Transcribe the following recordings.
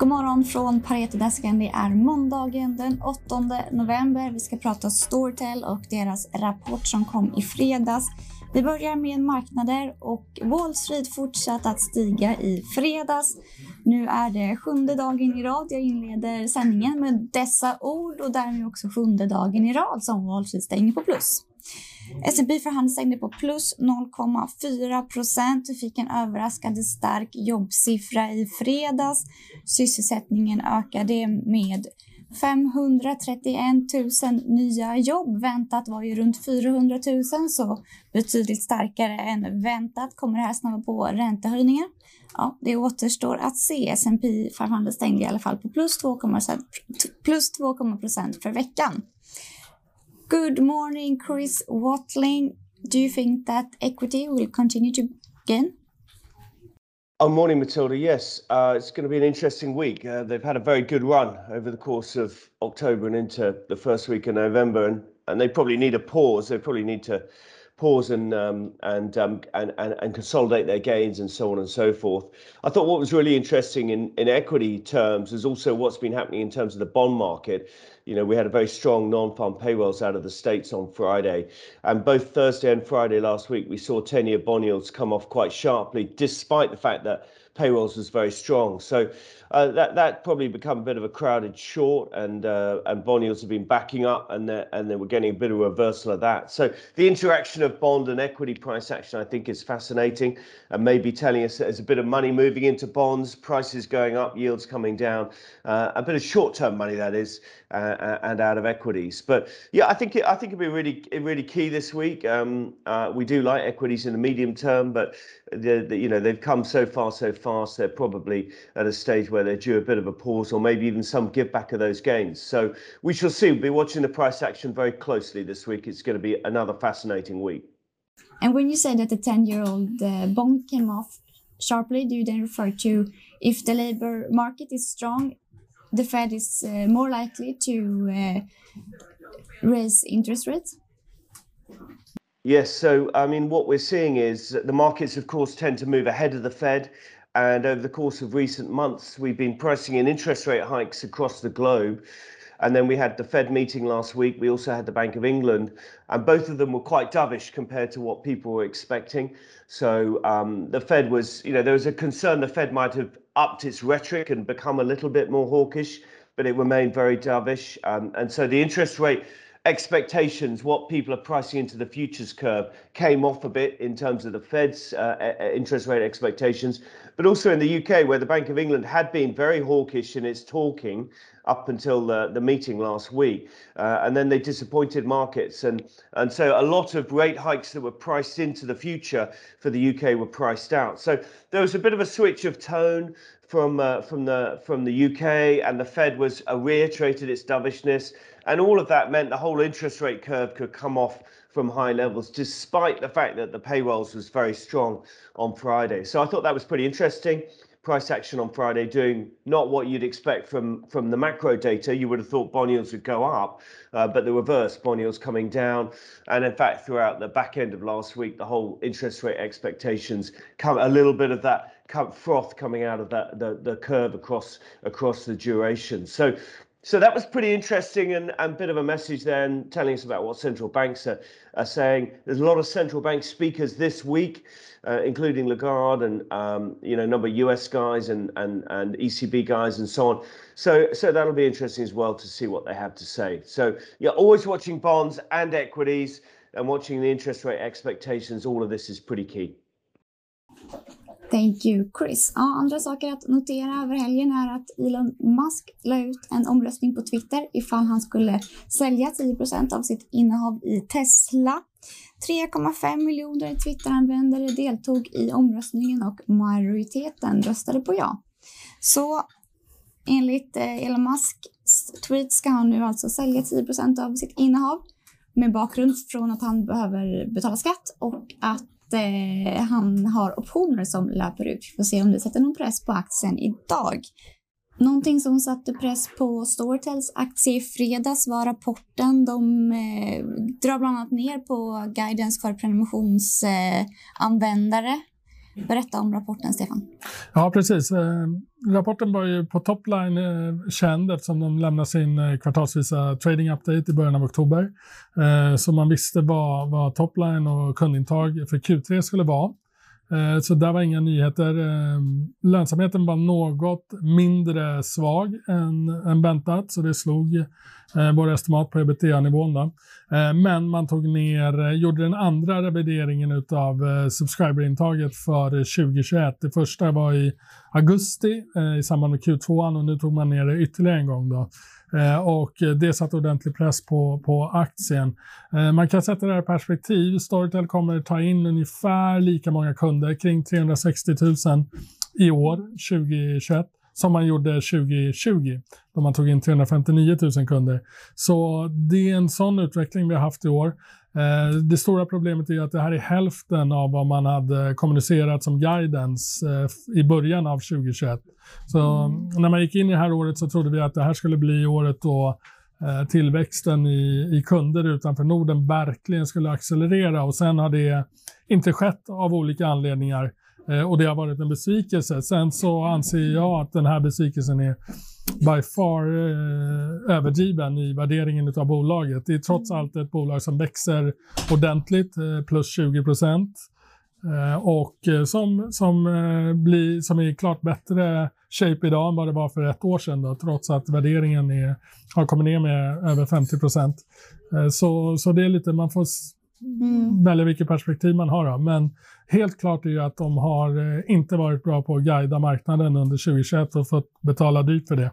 God morgon från Paretodesken. Det är måndagen den 8 november. Vi ska prata Storytel och deras rapport som kom i fredags. Vi börjar med marknader och Wall Street fortsatte att stiga i fredags. Nu är det sjunde dagen i rad. Jag inleder sändningen med dessa ord och därmed också sjunde dagen i rad som Wall Street stänger på plus. S&P förhandlade stängde på plus 0,4 procent. Vi fick en överraskande stark jobbsiffra i fredags. Sysselsättningen ökade med 531 000 nya jobb. Väntat var ju runt 400 000, så betydligt starkare än väntat. Kommer det här snabba på räntehöjningar? Ja, det återstår att se. S&P 500 stängde i alla fall på plus 2,5 plus 2, procent för veckan. Good morning, Chris Watling. Do you think that equity will continue to gain? Oh, morning, Matilda. Yes, uh, it's going to be an interesting week. Uh, they've had a very good run over the course of October and into the first week of November, and, and they probably need a pause. They probably need to pause and um, and, um, and and and consolidate their gains and so on and so forth. I thought what was really interesting in in equity terms is also what's been happening in terms of the bond market. You know, we had a very strong non-farm payrolls out of the states on Friday, and both Thursday and Friday last week we saw 10-year bond yields come off quite sharply, despite the fact that payrolls was very strong. So uh, that that probably become a bit of a crowded short, and uh, and bond yields have been backing up, and and they were getting a bit of a reversal of that. So the interaction of bond and equity price action, I think, is fascinating, and maybe telling us there's a bit of money moving into bonds, prices going up, yields coming down, uh, a bit of short-term money that is, uh, and out of equities. But yeah, I think it, I think it'll be really really key this week. Um, uh, we do like equities in the medium term, but the, the, you know they've come so far so fast. They're probably at a stage where they're due a bit of a pause, or maybe even some give back of those gains. So we shall see. We'll be watching the price action very closely this week. It's going to be another fascinating week. And when you say that the ten-year-old uh, bond came off sharply, do you then refer to if the labor market is strong, the Fed is uh, more likely to uh, raise interest rates? Yes, so I mean, what we're seeing is the markets, of course, tend to move ahead of the Fed. And over the course of recent months, we've been pricing in interest rate hikes across the globe. And then we had the Fed meeting last week. We also had the Bank of England, and both of them were quite dovish compared to what people were expecting. So um, the Fed was, you know, there was a concern the Fed might have upped its rhetoric and become a little bit more hawkish, but it remained very dovish. Um, and so the interest rate expectations, what people are pricing into the futures curve, came off a bit in terms of the Fed's uh, interest rate expectations, but also in the UK, where the Bank of England had been very hawkish in its talking up until the, the meeting last week, uh, and then they disappointed markets, and and so a lot of rate hikes that were priced into the future for the UK were priced out. So there was a bit of a switch of tone from uh, from the from the UK, and the Fed was uh, reiterated its dovishness. And all of that meant the whole interest rate curve could come off from high levels, despite the fact that the payrolls was very strong on Friday. So I thought that was pretty interesting. Price action on Friday doing not what you'd expect from from the macro data. You would have thought bond yields would go up, uh, but the reverse, bond yields coming down. And in fact, throughout the back end of last week, the whole interest rate expectations come a little bit of that froth coming out of that the, the curve across across the duration. So so that was pretty interesting and a bit of a message then telling us about what central banks are, are saying. There's a lot of central bank speakers this week, uh, including Lagarde and um, you know a number of US guys and, and and ECB guys and so on. So so that'll be interesting as well to see what they have to say. So you're always watching bonds and equities and watching the interest rate expectations. All of this is pretty key. Thank you Chris. Ja, andra saker att notera över helgen är att Elon Musk la ut en omröstning på Twitter ifall han skulle sälja 10% av sitt innehav i Tesla. 3,5 miljoner Twitteranvändare deltog i omröstningen och majoriteten röstade på ja. Så enligt eh, Elon Musks tweet ska han nu alltså sälja 10% av sitt innehav med bakgrund från att han behöver betala skatt och att eh, han har optioner som löper ut. Vi får se om det sätter någon press på aktien idag. Någonting som satte press på Storytels aktie i fredags var rapporten. De eh, drar bland annat ner på guidance för prenumerationsanvändare. Berätta om rapporten, Stefan. Ja, precis. Eh, rapporten var ju på topline eh, känd eftersom de lämnade sin eh, kvartalsvisa trading update i början av oktober. Så man visste vad, vad topline och kundintag för Q3 skulle vara. Så där var inga nyheter. Lönsamheten var något mindre svag än, än väntat, så det slog eh, våra estimat på ebitda-nivån. Eh, men man tog ner, eh, gjorde den andra revideringen av eh, subscriberintaget för 2021. Det första var i augusti i samband med Q2 och nu tog man ner det ytterligare en gång. Då. Och det satte ordentlig press på, på aktien. Man kan sätta det här i perspektiv. Storytel kommer ta in ungefär lika många kunder, kring 360 000 i år, 2021 som man gjorde 2020 då man tog in 359 000 kunder. Så det är en sån utveckling vi har haft i år. Eh, det stora problemet är att det här är hälften av vad man hade kommunicerat som guidance eh, i början av 2021. Så när man gick in i det här året så trodde vi att det här skulle bli året då eh, tillväxten i, i kunder utanför Norden verkligen skulle accelerera och sen har det inte skett av olika anledningar och det har varit en besvikelse. Sen så anser jag att den här besvikelsen är by far eh, överdriven i värderingen av bolaget. Det är trots mm. allt ett bolag som växer ordentligt, eh, plus 20 procent. Eh, och eh, som, som, eh, blir, som är klart bättre shape idag än vad det var för ett år sedan, då, trots att värderingen är, har kommit ner med över 50 procent. Eh, så, så det är lite, man får mm. välja vilket perspektiv man har. Då. Men helt klart är ju att de har eh, inte varit bra på att guida marknaden under 2021 och fått betala dyrt för det.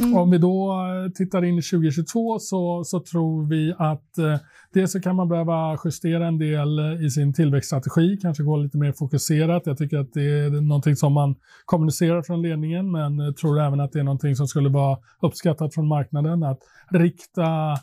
Mm. Om vi då eh, tittar in i 2022 så, så tror vi att eh, dels så kan man behöva justera en del eh, i sin tillväxtstrategi, kanske gå lite mer fokuserat. Jag tycker att det är någonting som man kommunicerar från ledningen, men tror även att det är någonting som skulle vara uppskattat från marknaden, att rikta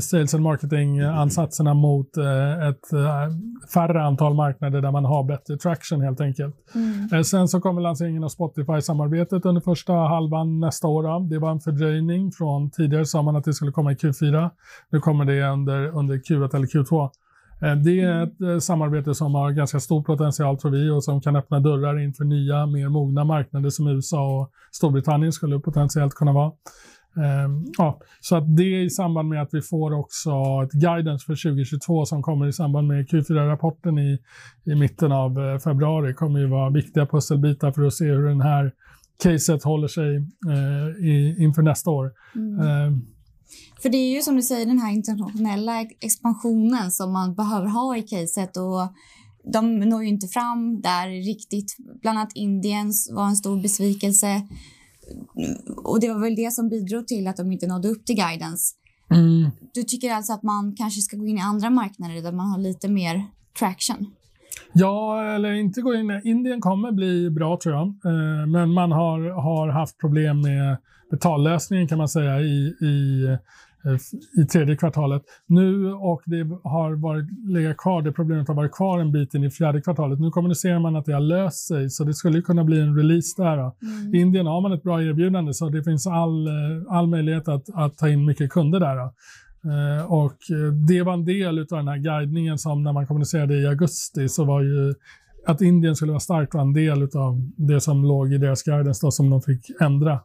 sales and marketing-ansatserna mot eh, ett eh, färre antal marknader där man har bättre traction helt enkelt. Mm. Sen så kommer lanseringen av Spotify-samarbetet under första halvan nästa år. Det var en fördröjning från tidigare sa man att det skulle komma i Q4. Nu kommer det under, under Q1 eller Q2. Det är ett samarbete som har ganska stor potential tror vi och som kan öppna dörrar inför nya, mer mogna marknader som USA och Storbritannien skulle potentiellt kunna vara. Um, ja, så att det i samband med att vi får också ett guidance för 2022 som kommer i samband med Q4-rapporten i, i mitten av eh, februari kommer ju vara viktiga pusselbitar för att se hur den här caset håller sig uh, i, inför nästa år. Mm. Um, för det är ju som du säger den här internationella expansionen som man behöver ha i caset och de når ju inte fram där riktigt. Bland annat Indiens var en stor besvikelse och det var väl det som bidrog till att de inte nådde upp till guidance. Mm. Du tycker alltså att man kanske ska gå in i andra marknader där man har lite mer traction? Ja, eller inte gå in. Indien kommer bli bra tror jag, eh, men man har, har haft problem med betallösningen kan man säga i, i i tredje kvartalet. Nu och det har varit, legat kvar, det problemet har varit kvar en bit in i fjärde kvartalet. Nu kommunicerar man att det har löst sig så det skulle kunna bli en release där. Mm. I Indien har man ett bra erbjudande så det finns all, all möjlighet att, att ta in mycket kunder där. Uh, och det var en del av den här guidningen som när man kommunicerade i augusti så var ju att Indien skulle vara starkt var en del av det som låg i deras guidance då, som de fick ändra.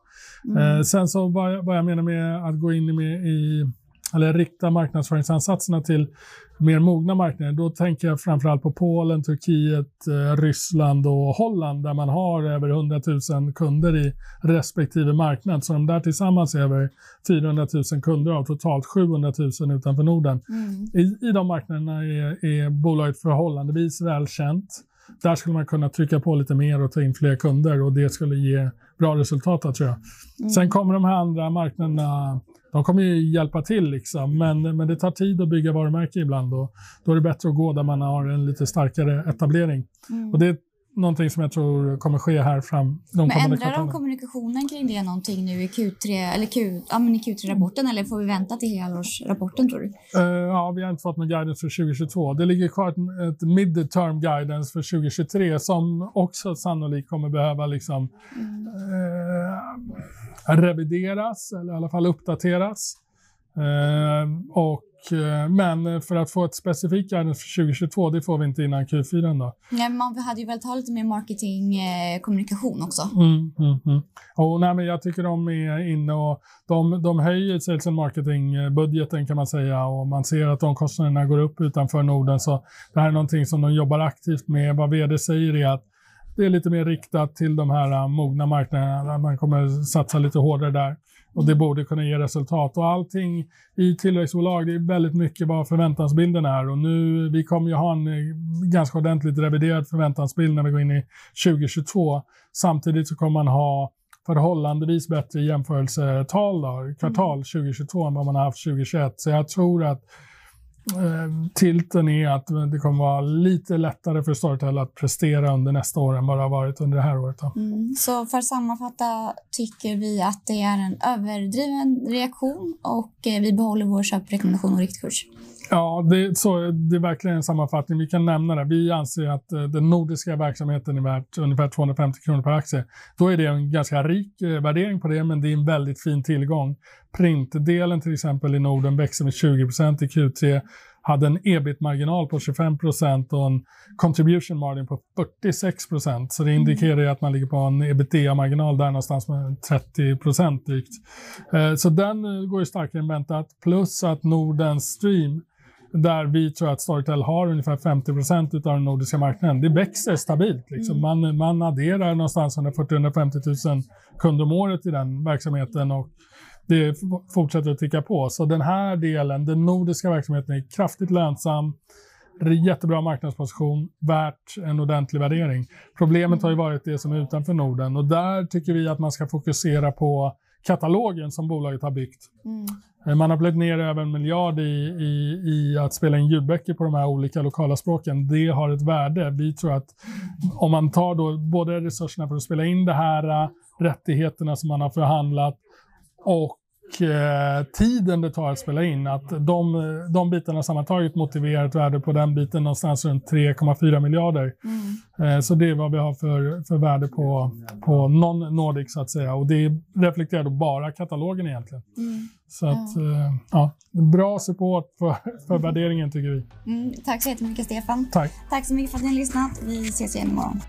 Mm. Eh, sen så vad, vad jag menar med att gå in med i, eller rikta marknadsföringsansatserna till mer mogna marknader, då tänker jag framförallt på Polen, Turkiet, eh, Ryssland och Holland där man har över 100 000 kunder i respektive marknad. Så de där tillsammans är över 400 000 kunder av totalt 700 000 utanför Norden. Mm. I, I de marknaderna är, är bolaget förhållandevis välkänt. Där skulle man kunna trycka på lite mer och ta in fler kunder och det skulle ge bra resultat tror jag. Mm. Sen kommer de här andra marknaderna, de kommer ju hjälpa till liksom, men, men det tar tid att bygga varumärke ibland och då är det bättre att gå där man har en lite starkare etablering. Mm. Och det någonting som jag tror kommer ske här fram de Men ändrar de kommunikationen kring det någonting nu i Q3 eller Q, ja, men i Q3-rapporten eller får vi vänta till helårsrapporten tror du? Uh, ja, vi har inte fått någon guidance för 2022. Det ligger kvar ett, ett mid-term guidance för 2023 som också sannolikt kommer behöva liksom mm. uh, revideras eller i alla fall uppdateras. Uh, och men för att få ett specifikt guidance för 2022, det får vi inte innan Q4 då. Ja, man hade ju velat ha lite mer marketingkommunikation också. Mm, mm, mm. Och, nej, men jag tycker de är inne och de, de höjer sales and marketing-budgeten kan man säga och man ser att de kostnaderna går upp utanför Norden. Så det här är någonting som de jobbar aktivt med. Vad vd säger är att det är lite mer riktat till de här uh, mogna marknaderna där man kommer satsa lite hårdare där. Och det borde kunna ge resultat. Och allting i tillväxtbolag, det är väldigt mycket vad förväntansbilden är. Och nu, vi kommer ju ha en eh, ganska ordentligt reviderad förväntansbild när vi går in i 2022. Samtidigt så kommer man ha förhållandevis bättre jämförelsetal, då, kvartal 2022 än vad man har haft 2021. Så jag tror att Eh, tilten är att det kommer vara lite lättare för Storytel att prestera under nästa år än vad det har varit under det här året. Mm. Så för att sammanfatta tycker vi att det är en överdriven reaktion och eh, vi behåller vår köprekommendation och riktkurs. Ja, det, så, det är verkligen en sammanfattning. Vi kan nämna det. Vi anser att eh, den nordiska verksamheten är värt ungefär 250 kronor per aktie. Då är det en ganska rik eh, värdering på det, men det är en väldigt fin tillgång. Printdelen till exempel i Norden växer med 20% i Q3, hade en ebit-marginal på 25% och en contribution margin på 46% Så det indikerar ju att man ligger på en ebitda-marginal där någonstans med 30 drygt. Eh, så den eh, går ju starkare än väntat. Plus att Nordens stream där vi tror att Storytel har ungefär 50% av den nordiska marknaden. Det växer stabilt. Liksom. Mm. Man, man adderar någonstans 140-150 000 kunder om året i den verksamheten och det fortsätter att ticka på. Så den här delen, den nordiska verksamheten, är kraftigt lönsam, jättebra marknadsposition, värt en ordentlig värdering. Problemet har ju varit det som är utanför Norden och där tycker vi att man ska fokusera på katalogen som bolaget har byggt. Mm. Eh, man har plöjt ner över en miljard i, i, i, att spela in ljudböcker på de här olika lokala språken. Det har ett värde. Vi tror att om man tar då både resurserna för att spela in det här, eh, rättigheterna som man har förhandlat och tiden det tar att spela in, att de, de bitarna sammantaget motiverar ett värde på den biten någonstans runt 3,4 miljarder. Mm. Eh, så det är vad vi har för, för värde på, på non-Nordic så att säga. Och det reflekterar då bara katalogen egentligen. Mm. Så att, eh, ja, bra support för, för värderingen tycker vi. Mm, tack så jättemycket Stefan. Tack. Tack så mycket för att ni har lyssnat. Vi ses igen imorgon.